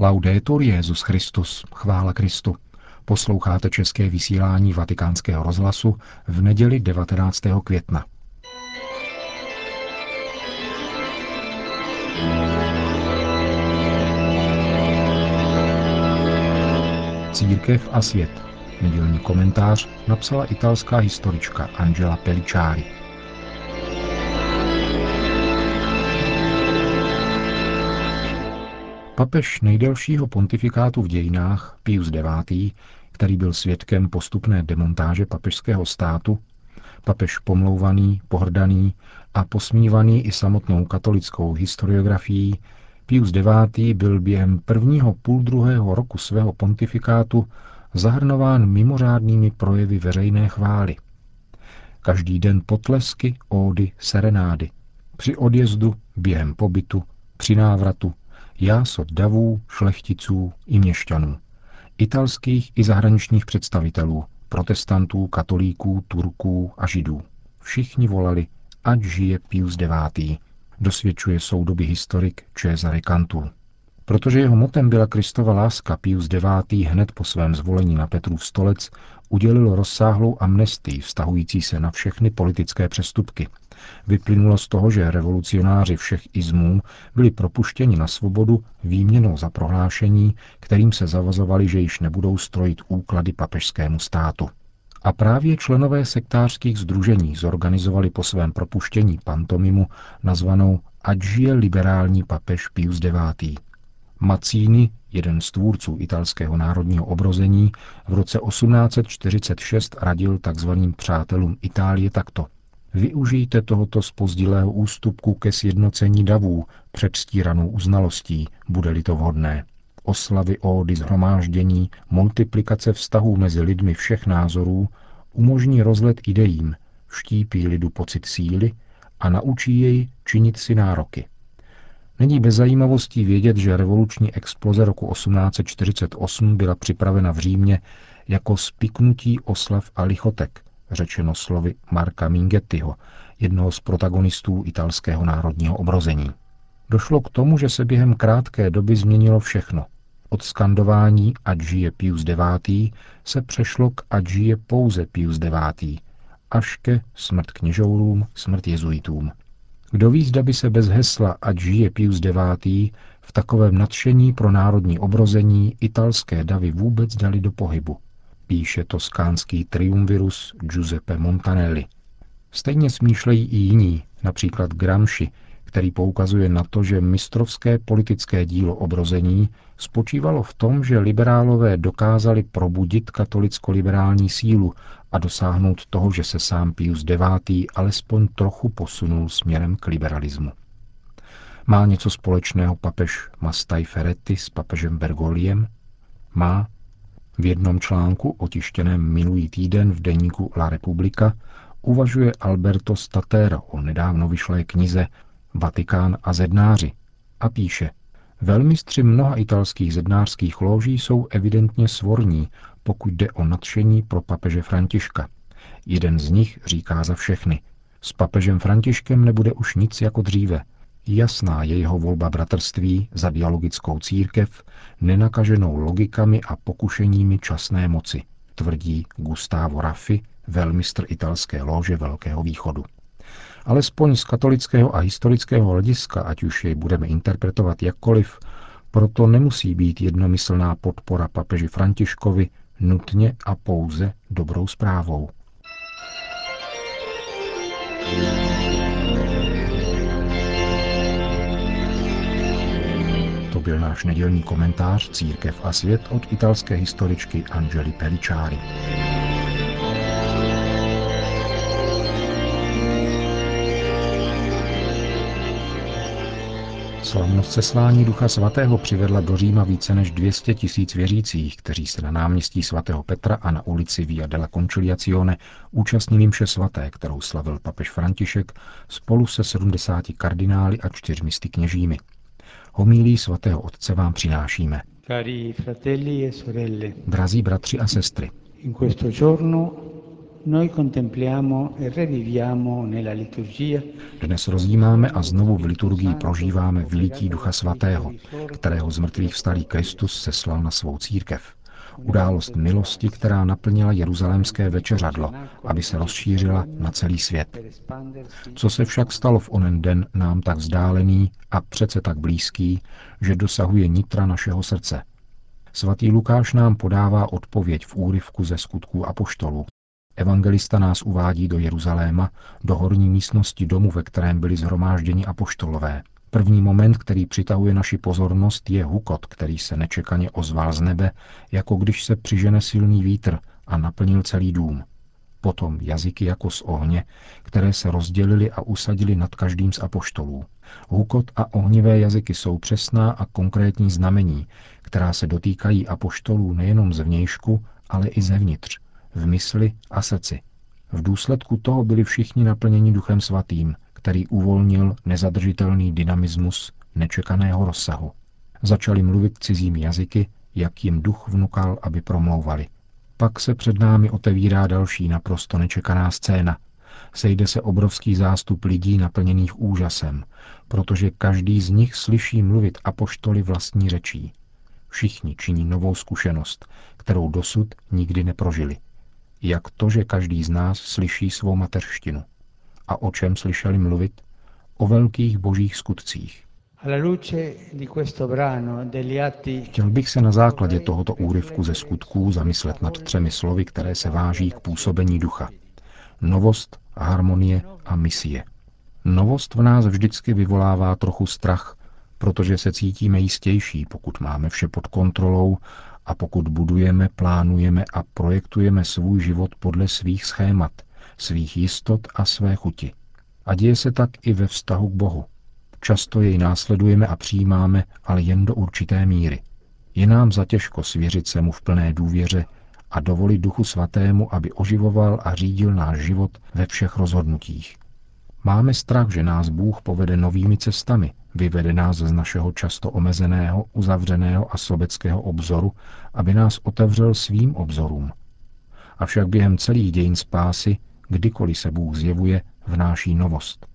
Laudetur Jezus Christus, chvála Kristu. Posloucháte české vysílání Vatikánského rozhlasu v neděli 19. května. Církev a svět. Nedělní komentář napsala italská historička Angela Pellicciari. Papež nejdelšího pontifikátu v dějinách, Pius IX., který byl svědkem postupné demontáže papežského státu, papež pomlouvaný, pohrdaný a posmívaný i samotnou katolickou historiografií, Pius IX. byl během prvního půl druhého roku svého pontifikátu zahrnován mimořádnými projevy veřejné chvály. Každý den potlesky, ódy, serenády. Při odjezdu, během pobytu, při návratu, jásot davů, šlechticů i měšťanů. Italských i zahraničních představitelů, protestantů, katolíků, Turků a Židů. Všichni volali, ať žije Pius IX. Dosvědčuje soudoby historik Cesare Cantu. Protože jeho motem byla Kristova láska, Pius IX. hned po svém zvolení na Petrův stolec udělil rozsáhlou amnestii vztahující se na všechny politické přestupky. Vyplynulo z toho, že revolucionáři všech izmů byli propuštěni na svobodu výměnou za prohlášení, kterým se zavazovali, že již nebudou strojit úklady papežskému státu. A právě členové sektářských združení zorganizovali po svém propuštění pantomimu nazvanou Ať žije liberální papež Pius IX. Mazzini, jeden z tvůrců italského národního obrození, v roce 1846 radil tzv. přátelům Itálie takto. Využijte tohoto spozdilého ústupku ke sjednocení davů před stíranou uznalostí, bude-li to vhodné. Oslavy ódy zhromáždění, multiplikace vztahů mezi lidmi všech názorů umožní rozlet idejím, vštípí lidu pocit síly a naučí jej činit si nároky. Není bez zajímavostí vědět, že revoluční exploze roku 1848 byla připravena v Římě jako spiknutí oslav a lichotek, řečeno slovy Marka Mingettiho, jednoho z protagonistů italského národního obrození. Došlo k tomu, že se během krátké doby změnilo všechno. Od skandování ať žije Pius IX. se přešlo k ať žije pouze Pius IX. až ke smrt kněžourům, smrt jezuitům. Kdo ví, zda by se bez hesla ať žije Pius IX. v takovém nadšení pro národní obrození italské davy vůbec dali do pohybu, píše toskánský triumvirus Giuseppe Montanelli. Stejně smýšlejí i jiní, například Gramsci, který poukazuje na to, že mistrovské politické dílo obrození spočívalo v tom, že liberálové dokázali probudit katolicko-liberální sílu a dosáhnout toho, že se sám Pius IX. alespoň trochu posunul směrem k liberalismu. Má něco společného papež Mastaj Ferretti s papežem Bergoliem? Má. V jednom článku, otištěném minulý týden v deníku La Repubblica, uvažuje Alberto Statero o nedávno vyšlé knize Vatikán a zednáři a píše, Velmistři mnoha italských zednářských loží jsou evidentně svorní, pokud jde o nadšení pro papeže Františka. Jeden z nich říká za všechny. S papežem Františkem nebude už nic jako dříve. Jasná je jeho volba bratrství za dialogickou církev, nenakaženou logikami a pokušeními časné moci, tvrdí Gustavo Raffi, velmistr italské lože Velkého východu. Alespoň z katolického a historického hlediska, ať už jej budeme interpretovat jakkoliv, proto nemusí být jednomyslná podpora papeži Františkovi nutně a pouze dobrou zprávou. Byl náš nedělní komentář Církev a svět od italské historičky Angeli Pellicciari. Slavnost seslání Ducha Svatého přivedla do Říma více než 200 tisíc věřících, kteří se na náměstí svatého Petra a na ulici Via della Conciliazione účastnili mše svaté, kterou slavil papež František spolu se 70 kardinály a čtyřmi kněžími. Homílí svatého otce vám přinášíme. Cari fratelli e sorelle. Drazí bratři a sestry. In questo giorno Dnes rozjímáme a znovu v liturgii prožíváme vylití Ducha Svatého, kterého z mrtvých vstalý Kristus seslal na svou církev. Událost milosti, která naplnila jeruzalémské večeřadlo, aby se rozšířila na celý svět. Co se však stalo v onen den nám tak vzdálený a přece tak blízký, že dosahuje nitra našeho srdce. Svatý Lukáš nám podává odpověď v úryvku ze skutků apoštolů. Evangelista nás uvádí do Jeruzaléma, do horní místnosti domu, ve kterém byli zhromážděni apoštolové. První moment, který přitahuje naši pozornost, je hukot, který se nečekaně ozval z nebe, jako když se přižene silný vítr a naplnil celý dům. Potom jazyky jako z ohně, které se rozdělily a usadili nad každým z apoštolů. Hukot a ohnivé jazyky jsou přesná a konkrétní znamení, která se dotýkají apoštolů nejenom zevnějšku, ale i zevnitř, v mysli a srdci. V důsledku toho byli všichni naplněni Duchem Svatým, který uvolnil nezadržitelný dynamismus nečekaného rozsahu. Začali mluvit cizími jazyky, jak jim duch vnukal, aby promlouvali. Pak se před námi otevírá další naprosto nečekaná scéna. Sejde se obrovský zástup lidí naplněných úžasem, protože každý z nich slyší mluvit apoštoli vlastní řečí. Všichni činí novou zkušenost, kterou dosud nikdy neprožili. Jak to, že každý z nás slyší svou mateřštinu. A o čem slyšeli mluvit? O velkých božích skutcích. Chtěl bych se na základě tohoto úryvku ze skutků zamyslet nad třemi slovy, které se váží k působení ducha. Novost, harmonie a misie. Novost v nás vždycky vyvolává trochu strach, protože se cítíme jistější, pokud máme vše pod kontrolou a pokud budujeme, plánujeme a projektujeme svůj život podle svých schémat, svých jistot a své chuti. A děje se tak i ve vztahu k Bohu. Často jej následujeme a přijímáme, ale jen do určité míry. Je nám zatěžko svěřit se mu v plné důvěře a dovolit Duchu Svatému, aby oživoval a řídil náš život ve všech rozhodnutích. Máme strach, že nás Bůh povede novými cestami, vyvede nás z našeho často omezeného, uzavřeného a sobeckého obzoru, aby nás otevřel svým obzorům. Avšak během celých dějin spásy, kdykoliv se Bůh zjevuje, vnáší novost.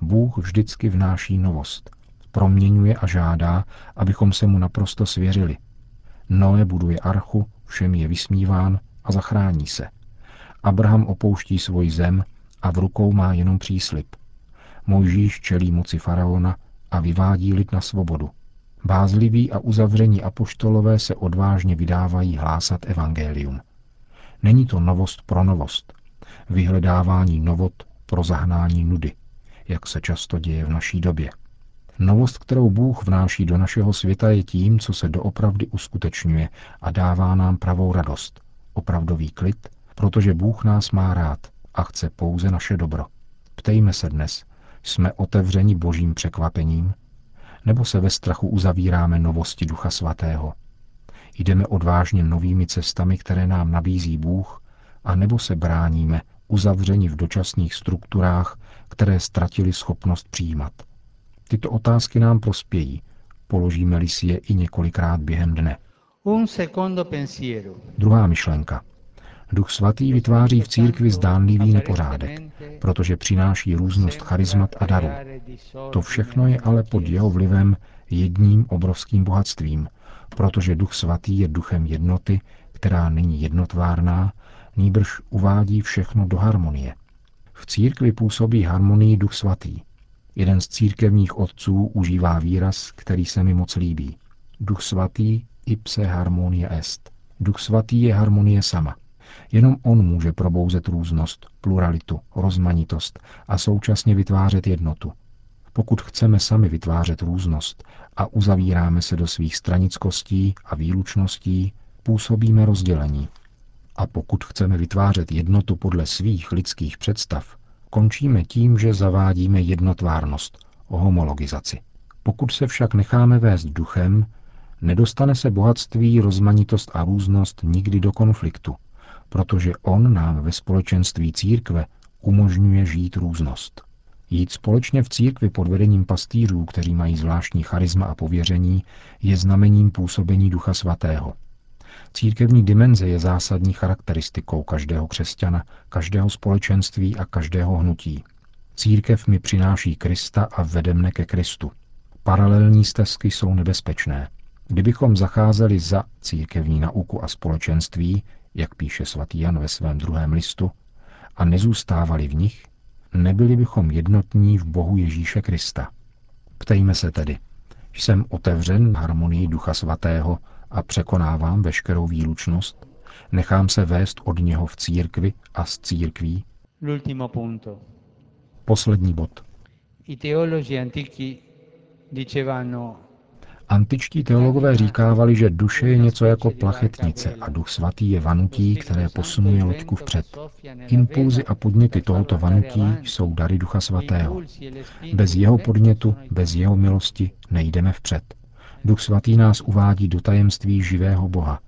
Bůh vždycky vnáší novost. Proměňuje a žádá, abychom se mu naprosto svěřili. Noé buduje archu, všem je vysmíván a zachrání se. Abraham opouští svoji zem a v rukou má jenom příslip. Mojžíš čelí moci faraona a vyvádí lid na svobodu. Bázliví a uzavření apoštolové se odvážně vydávají hlásat evangelium. Není to novost pro novost, vyhledávání novot pro zahnání nudy, jak se často děje v naší době. Novost, kterou Bůh vnáší do našeho světa, je tím, co se doopravdy uskutečňuje a dává nám pravou radost, opravdový klid, protože Bůh nás má rád a chce pouze naše dobro. Ptejme se dnes, jsme otevřeni božím překvapením, nebo se ve strachu uzavíráme novosti Ducha Svatého. Jdeme odvážně novými cestami, které nám nabízí Bůh, a nebo se bráníme uzavřeni v dočasných strukturách, které ztratili schopnost přijímat. Tyto otázky nám prospějí, položíme-li si je i několikrát během dne. Druhá myšlenka. Duch svatý vytváří v církvi zdánlivý nepořádek, protože přináší různost charizmat a darů. To všechno je ale pod jeho vlivem jedním obrovským bohatstvím, protože Duch svatý je duchem jednoty, která není jednotvárná, nýbrž uvádí všechno do harmonie. V církvi působí harmonii Duch svatý. Jeden z církevních otců užívá výraz, který se mi moc líbí. Duch svatý ipse harmonia est. Duch svatý je harmonie sama. Jenom on může probouzet různost, pluralitu, rozmanitost a současně vytvářet jednotu. Pokud chceme sami vytvářet různost a uzavíráme se do svých stranickostí a výlučností, působíme rozdělení. A pokud chceme vytvářet jednotu podle svých lidských představ, končíme tím, že zavádíme jednotvárnost, homologizaci. Pokud se však necháme vést duchem, nedostane se bohatství, rozmanitost a různost nikdy do konfliktu, protože on nám ve společenství církve umožňuje žít různost. Jít společně v církvi pod vedením pastýřů, kteří mají zvláštní charisma a pověření, je znamením působení Ducha Svatého. Církevní dimenze je zásadní charakteristikou každého křesťana, každého společenství a každého hnutí. Církev mi přináší Krista a vede mne ke Kristu. Paralelní stezky jsou nebezpečné. Kdybychom zacházeli za církevní nauku a společenství, jak píše svatý Jan ve svém druhém listu, a nezůstávali v nich, nebyli bychom jednotní v Bohu Ježíše Krista. Ptejme se tedy, jsem otevřen harmonii Ducha Svatého a překonávám veškerou výlučnost? Nechám se vést od něho v církvi a z církví? Poslední bod. Antičtí teologové říkávali, že duše je něco jako plachetnice a duch svatý je vanutí, které posunuje loďku vpřed. Impulzy a podněty tohoto vanutí jsou dary ducha svatého. Bez jeho podnětu, bez jeho milosti nejdeme vpřed. Duch svatý nás uvádí do tajemství živého Boha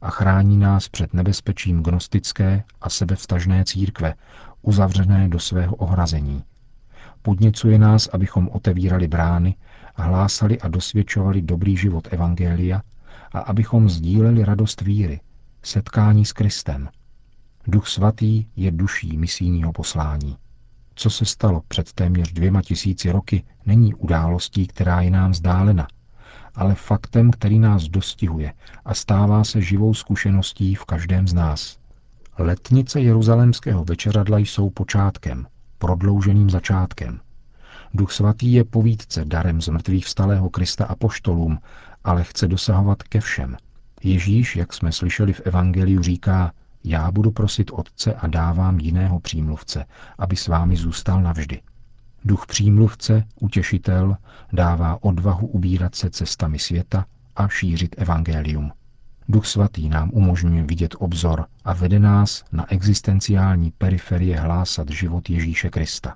a chrání nás před nebezpečím gnostické a sebevstažné církve, uzavřené do svého ohrazení. Podněcuje nás, abychom otevírali brány hlásali a dosvědčovali dobrý život Evangelia a abychom sdíleli radost víry, setkání s Kristem. Duch svatý je duší misijního poslání. Co se stalo před téměř dvěma tisíci roky, není událostí, která je nám vzdálena, ale faktem, který nás dostihuje a stává se živou zkušeností v každém z nás. Letnice jeruzalémského večeradla jsou počátkem, prodlouženým začátkem. Duch svatý je povídce darem z mrtvých vstalého Krista a poštolům, ale chce dosahovat ke všem. Ježíš, jak jsme slyšeli v Evangeliu, říká, já budu prosit Otce a dávám jiného přímluvce, aby s vámi zůstal navždy. Duch přímluvce, utěšitel, dává odvahu ubírat se cestami světa a šířit evangelium. Duch svatý nám umožňuje vidět obzor a vede nás na existenciální periferie hlásat život Ježíše Krista.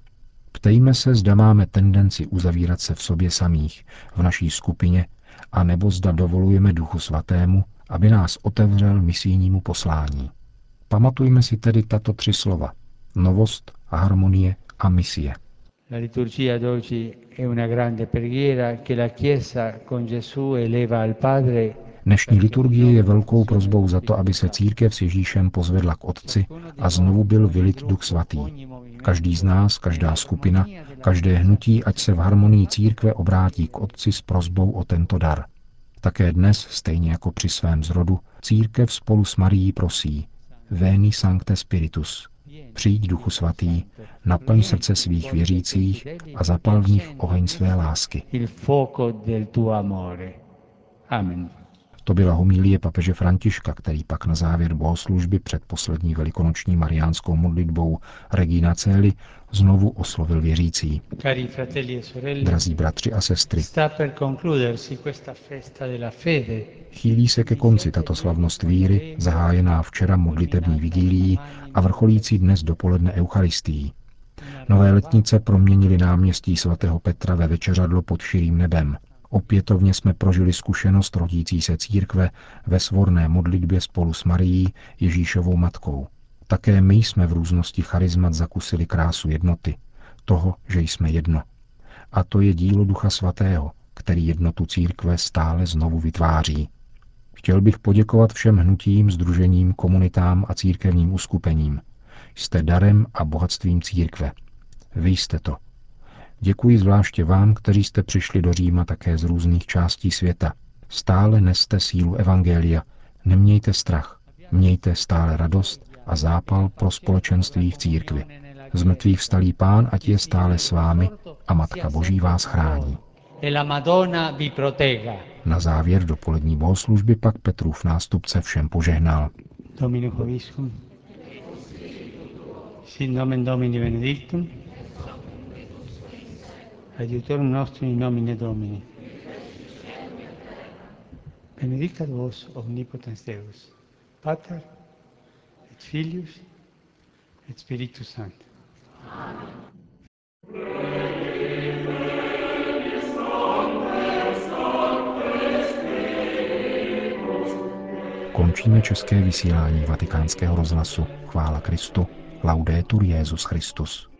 Ptejme se, zda máme tendenci uzavírat se v sobě samých, v naší skupině, a nebo zda dovolujeme Duchu Svatému, aby nás otevřel misijnímu poslání. Pamatujme si tedy tato tři slova. Novost, harmonie a misie. La liturgia d'oggi è una grande preghiera che la Chiesa con Gesù eleva al Padre Dnešní liturgie je velkou prozbou za to, aby se církev s Ježíšem pozvedla k Otci a znovu byl vylit Duch Svatý. Každý z nás, každá skupina, každé hnutí, ať se v harmonii církve obrátí k Otci s prozbou o tento dar. Také dnes, stejně jako při svém zrodu, církev spolu s Marií prosí Veni Sancte Spiritus, přijď Duchu Svatý, naplň srdce svých věřících a zapal v nich oheň své lásky. Amen. To byla homílie papeže Františka, který pak na závěr bohoslužby před poslední velikonoční mariánskou modlitbou Regina Celi znovu oslovil věřící. E Drazí bratři a sestry, chýlí se ke konci tato slavnost víry, zahájená včera modlitební vigílií a vrcholící dnes dopoledne Eucharistií. Nové letnice proměnili náměstí svatého Petra ve večeřadlo pod širým nebem – Opětovně jsme prožili zkušenost rodící se církve ve svorné modlitbě spolu s Marií, Ježíšovou matkou. Také my jsme v různosti charizmat zakusili krásu jednoty, toho, že jsme jedno. A to je dílo Ducha Svatého, který jednotu církve stále znovu vytváří. Chtěl bych poděkovat všem hnutím, združením, komunitám a církevním uskupením. Jste darem a bohatstvím církve. Vy jste to, Děkuji zvláště vám, kteří jste přišli do Říma také z různých částí světa. Stále neste sílu Evangelia, nemějte strach, mějte stále radost a zápal pro společenství v církvi. Z mrtvých vstalý pán, ať je stále s vámi a Matka Boží vás chrání. Na závěr dopolední bohoslužby pak Petrův nástupce všem požehnal. Domino Sin nomen Domini benedictum, aiutorium nostrum in nomine Domini. Benedicat vos omnipotens Deus, Pater et Filius et Spiritus Sanctus. Končíme české vysílání vatikánského rozhlasu. Chvála Kristu. Laudetur Jezus Christus.